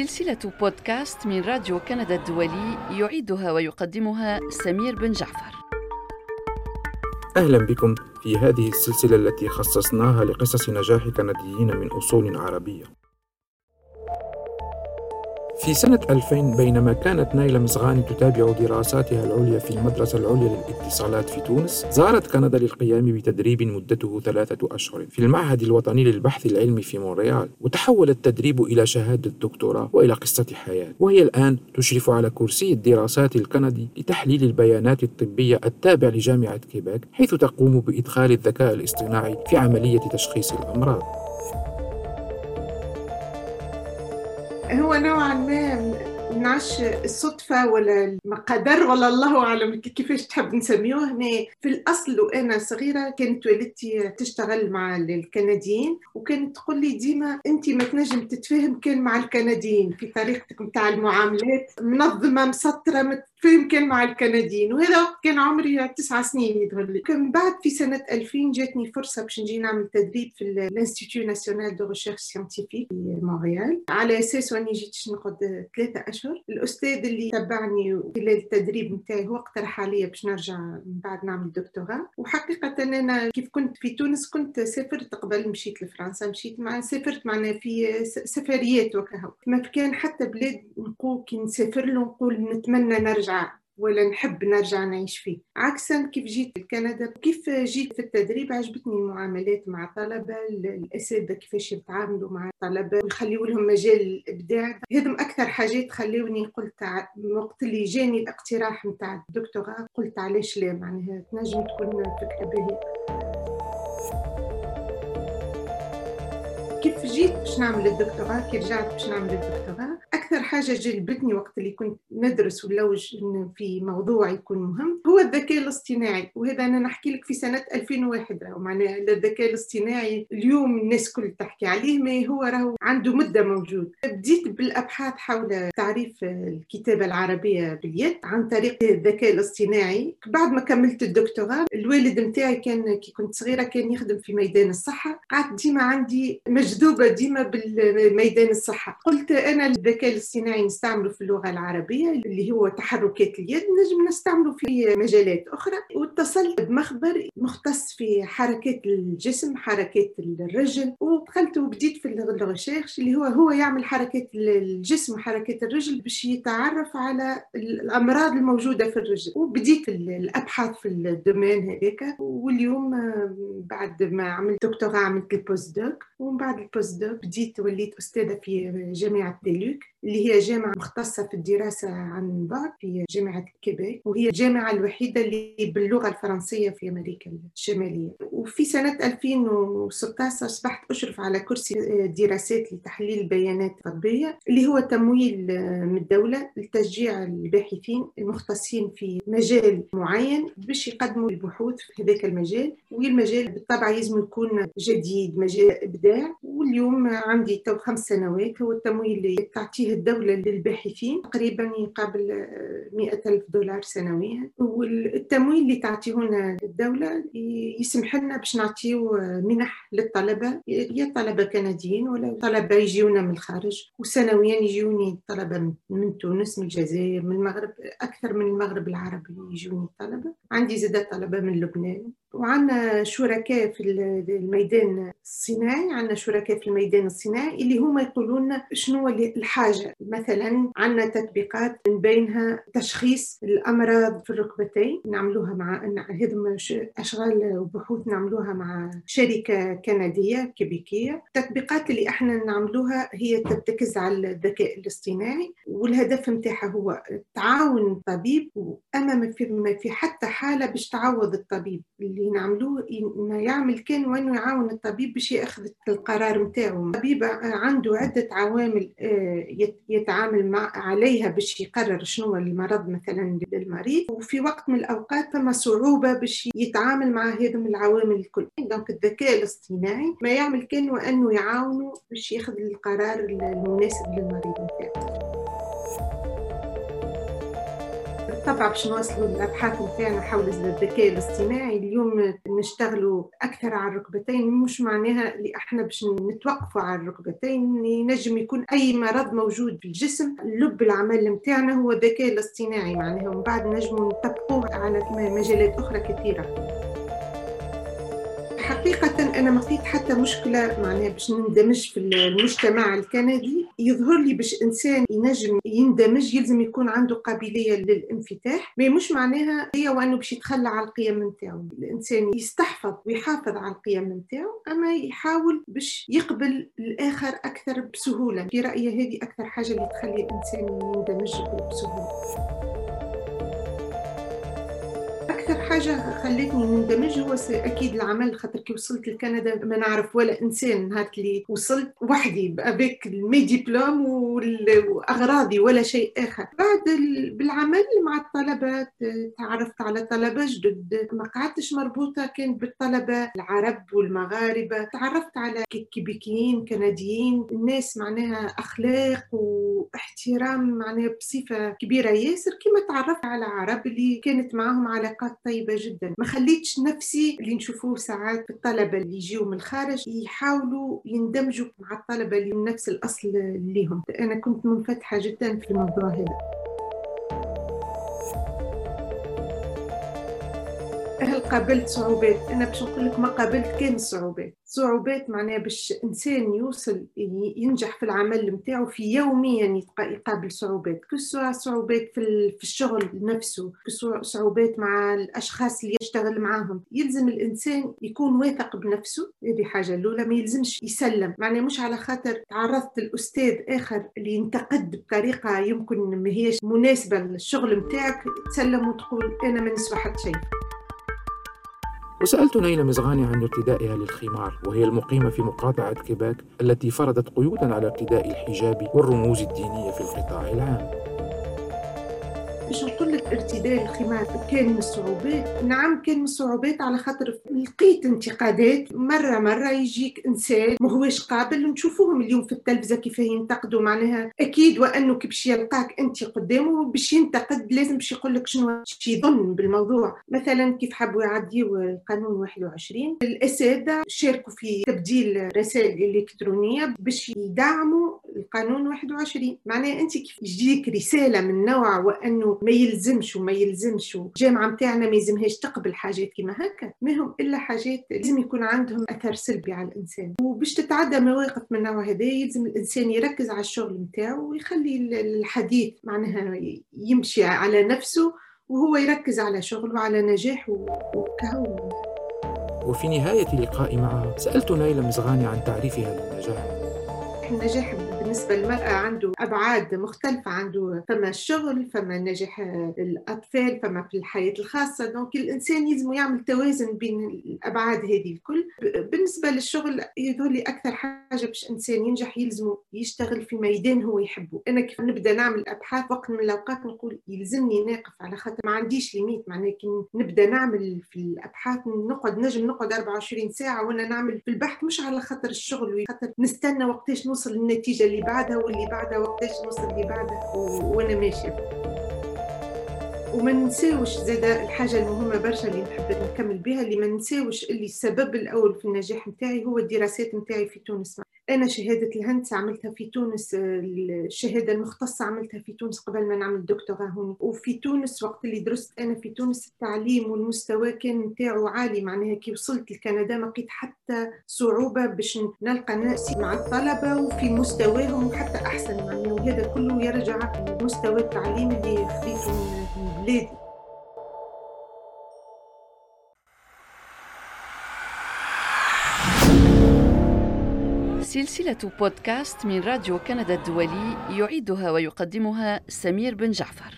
سلسلة بودكاست من راديو كندا الدولي يعيدها ويقدمها سمير بن جعفر. أهلا بكم في هذه السلسلة التي خصصناها لقصص نجاح كنديين من أصول عربية. في سنة 2000 بينما كانت نايلة مزغاني تتابع دراساتها العليا في المدرسة العليا للاتصالات في تونس زارت كندا للقيام بتدريب مدته ثلاثة أشهر في المعهد الوطني للبحث العلمي في مونريال وتحول التدريب إلى شهادة دكتوراه وإلى قصة حياة وهي الآن تشرف على كرسي الدراسات الكندي لتحليل البيانات الطبية التابع لجامعة كيباك حيث تقوم بإدخال الذكاء الاصطناعي في عملية تشخيص الأمراض. هو نوعا ما نعش الصدفة ولا القدر ولا الله أعلم كيفاش تحب نسميوه. في الأصل وأنا صغيرة كانت والدتي تشتغل مع الكنديين وكانت تقول لي ديما أنت ما تنجم تتفاهم كان مع الكنديين في طريقتك متاع المعاملات منظمة مسطرة كان مع الكنديين وهذا كان عمري تسعة سنين يظهر لي. كان بعد في سنة 2000 جاتني فرصة باش نجي نعمل تدريب في ال Institut national de recherche scientifique في مونريال. على أساس وإني جيت نقعد ثلاثة أشهر. اشهر الأستاذ اللي تبعني خلال التدريب نتاعي هو اقترح عليا باش نرجع من بعد نعمل دكتوراه وحقيقة أنا كيف كنت في تونس كنت سافرت قبل مشيت لفرنسا مشيت مع سافرت معنا في سفريات وكهو. ما كان حتى بلاد نقول كي نسافر له نقول نتمنى نرجع. ولا نحب نرجع نعيش فيه. عكسا كيف جيت لكندا كيف جيت في التدريب عجبتني المعاملات مع الطلبة الأساتذة كيفاش يتعاملوا مع الطلبة ويخليوا لهم مجال الإبداع هذم أكثر حاجات خلوني قلت وقت اللي جاني الاقتراح نتاع الدكتوراه قلت علاش لا معناها تنجم تكون فكرة باهية كيف جيت باش نعمل الدكتوراه كي رجعت باش نعمل الدكتوراه؟ أكثر حاجة جلبتني وقت اللي كنت ندرس ولوج في موضوع يكون مهم هو الذكاء الاصطناعي وهذا أنا نحكي لك في سنة 2001 راهو. معناها الذكاء الاصطناعي اليوم الناس كل تحكي عليه ما هو راهو عنده مدة موجود. بديت بالأبحاث حول تعريف الكتابة العربية باليد عن طريق الذكاء الاصطناعي. بعد ما كملت الدكتوراه الوالد نتاعي كان كي كنت صغيرة كان يخدم في ميدان الصحة. قعدت ديما عندي مجذوبة ديما بالميدان الصحة. قلت أنا الذكاء الاصطناعي نستعمله في اللغة العربية اللي هو تحركات اليد نجم نستعمله في مجالات أخرى. واتصلت بمخبر مختص في حركات الجسم حركات الرجل. ودخلت وبديت في ال recherche اللي هو هو يعمل حركات الجسم وحركات الرجل باش يتعرف على الأمراض الموجودة في الرجل. وبديت الأبحاث في ال domaine هذاك. واليوم بعد ما عملت دكتوراه عملت ال post-doc. ومن بعد ال post-doc بديت وليت أستاذة في جامعة تيلوك اللي هي جامعة مختصة في الدراسة عن بعد في جامعة كيبيك وهي الجامعة الوحيدة اللي باللغة الفرنسية في أمريكا الشمالية. وفي سنة 2016 أصبحت أشرف على كرسي دراسات لتحليل البيانات الطبية اللي هو تمويل من الدولة لتشجيع الباحثين المختصين في مجال معين باش يقدموا البحوث في هذاك المجال. والمجال بالطبع لازم يكون جديد مجال إبداع. واليوم عندي تو خمس سنوات هو التمويل اللي تعطيه الدولة للباحثين تقريبا يقابل مئة ألف دولار سنويا. والتمويل اللي تعطيهنا الدولة يسمح لنا باش نعطيو منح للطلبة. يا طلبة كنديين ولا طلبة يجيونا من الخارج وسنويا يجوني طلبة من تونس من الجزائر من المغرب أكثر من المغرب العربي يجوني طلبة. عندي زادة طلبة من لبنان. وعندنا شركاء في الميدان الصناعي عندنا شركاء في الميدان الصناعي اللي هما يقولون لنا شنو الحاجة. مثلا عندنا تطبيقات من بينها تشخيص الأمراض في الركبتين نعملوها مع هذم أشغال وبحوث نعملوها مع شركة كندية كيبيكية التطبيقات اللي إحنا نعملوها هي ترتكز على الذكاء الاصطناعي والهدف متاعها هو تعاون الطبيب وأما في حتى حالة باش تعوض الطبيب اللي اللي نعملوه يعمل كان وإنه يعاون الطبيب باش يأخذ القرار نتاعو الطبيب عنده عدة عوامل آه، يتعامل مع عليها باش يقرر شنو المرض مثلا للمريض. وفي وقت من الأوقات ثم صعوبة باش يتعامل مع هذه العوامل الكل. دونك الذكاء الاصطناعي ما يعمل كان وإنه يعاونه باش يأخذ القرار المناسب للمريض نتاعو بالطبع باش نواصلوا الابحاث نتاعنا حول الذكاء الاصطناعي اليوم نشتغلوا أكثر على الركبتين مش معناها اللي إحنا باش نتوقفوا على الركبتين ينجم يكون أي مرض موجود في الجسم لب العمل نتاعنا هو الذكاء الاصطناعي معناها ومن بعد نجموا نطبقوه على مجالات أخرى كثيرة. حقيقة أنا ما لقيت حتى مشكلة معناها باش نندمج في المجتمع الكندي. يظهر لي باش إنسان ينجم يندمج يلزم يكون عنده قابلية للانفتاح. ما مش معناها هي وأنه باش يتخلى على القيم نتاعو. الإنسان يستحفظ ويحافظ على القيم نتاعو أما يحاول باش يقبل الآخر أكثر بسهولة. في رأيي هذه أكثر حاجة اللي تخلي الإنسان يندمج بسهولة. حاجة خلتني نندمج هو أكيد العمل خاطر كي وصلت لكندا ما نعرف ولا إنسان نهار اللي وصلت وحدي avec mes diplômes وأغراضي ولا شيء آخر. بعد بالعمل مع الطلبه تعرفت على طلبة جدد ما قعدتش مربوطة كان بالطلبة العرب والمغاربة. تعرفت على كيبيكيين كنديين الناس معناها أخلاق واحترام معناها بصفة كبيرة. ياسر كما تعرفت على عرب اللي كانت معهم علاقات طيبة جدا. ما خليتش نفسي اللي نشوفوه ساعات في الطلبة اللي يجيوا من الخارج يحاولوا يندمجوا مع الطلبة اللي من نفس الأصل ليهم. أنا كنت منفتحة جدا في الموضوع هذا. هل قابلت صعوبات؟ أنا باش نقول لك ما قابلت كان الصعوبات صعوبات معناها باش إنسان يوصل ينجح في العمل نتاعو في يوميا يقابل صعوبات. كسوا صعوبات في الشغل نفسه. كسوا صعوبات مع الأشخاص اللي يشتغل معاهم. يلزم الإنسان يكون واثق بنفسه. هذه حاجة الأولى. ما يلزمش يسلم. معناها مش على خاطر تعرضت لأستاذ آخر اللي ينتقد بطريقة يمكن ما هيش مناسبة للشغل نتاعك تسلم وتقول أنا ما نسوى حتى شيء. وسألت نيلة مزغاني عن ارتدائها للخمار وهي المقيمة في مقاطعة كيباك التي فرضت قيودا على ارتداء الحجاب والرموز الدينية في القطاع العام. باش نقول لك ارتداء الخمار كان من الصعوبات نعم كان من الصعوبات على خاطر لقيت انتقادات. مرة مرة يجيك إنسان ما هوش قابل نشوفوهم اليوم في التلفزة كيف ينتقدوا معناها. أكيد وأنه كي باش يلقاك أنت قدامه باش ينتقد لازم باش يقول لك شنو يظن بالموضوع. مثلا كيف حبوا يعديوا القانون 21 الأساتذة شاركوا في تبديل رسائل إلكترونية باش يدعموا القانون 21 معناها أنت كيف يجيك رسالة من نوع وأنه ما يلزمش وما يلزمش الجامعة نتاعنا ما يلزمهاش تقبل حاجات كيما هكا. ما هم إلا حاجات لازم يكون عندهم أثر سلبي على الإنسان. وباش تتعدى مواقف من النوع هذا يلزم الإنسان يركز على الشغل نتاعو ويخلي الحديث معناها يمشي على نفسه وهو يركز على شغله وعلى نجاحه وكهو وفي نهاية لقائي معها سألت نيلة مزغاني عن تعريفها للنجاح. النجاح بالنسبة للمرأة عنده أبعاد مختلفة عنده فما الشغل فما نجاح الأطفال فما في الحياة الخاصة. donc الإنسان يلزم يعمل توازن بين الأبعاد هذه الكل. بالنسبة للشغل يظهر لي أكثر حاجة باش إنسان ينجح يلزم يشتغل في ميدان هو يحبه أنا كيف نبدأ نعمل أبحاث وقت من الأوقات نقول يلزمني ناقف على خاطر ما عنديش limite. معناها كي نبدأ نعمل في الأبحاث نقعد نجم نقعد 24 ساعة وأنا نعمل في البحث مش على خاطر الشغل خاطر نستنى وقتاش نوصل للنتيجة اللي بعدها واللي بعدها وقتاش نوصل اللي بعدها وأنا ماشية. وما ننساوش زاد الحاجة المهمة برشا اللي نحب نكمل بها اللي ما ننساوش اللي السبب الأول في النجاح نتاعي هو الدراسات نتاعي في تونس. أنا شهادة الهندسه عملتها في تونس الشهادة المختصة عملتها في تونس قبل ما نعمل دكتوراه هوني وفي تونس وقت اللي درست أنا في تونس التعليم والمستوى كان نتاعو عالي معناها كي وصلت لكندا ما لقيت حتى صعوبة باش نلقى نفسي مع الطلبة وفي مستواهم وحتى أحسن معناها وهذا كله يرجع لمستوى التعليم اللي خذيته من بلادي. سلسلة بودكاست من راديو كندا الدولي يعيدها ويقدمها سمير بن جعفر.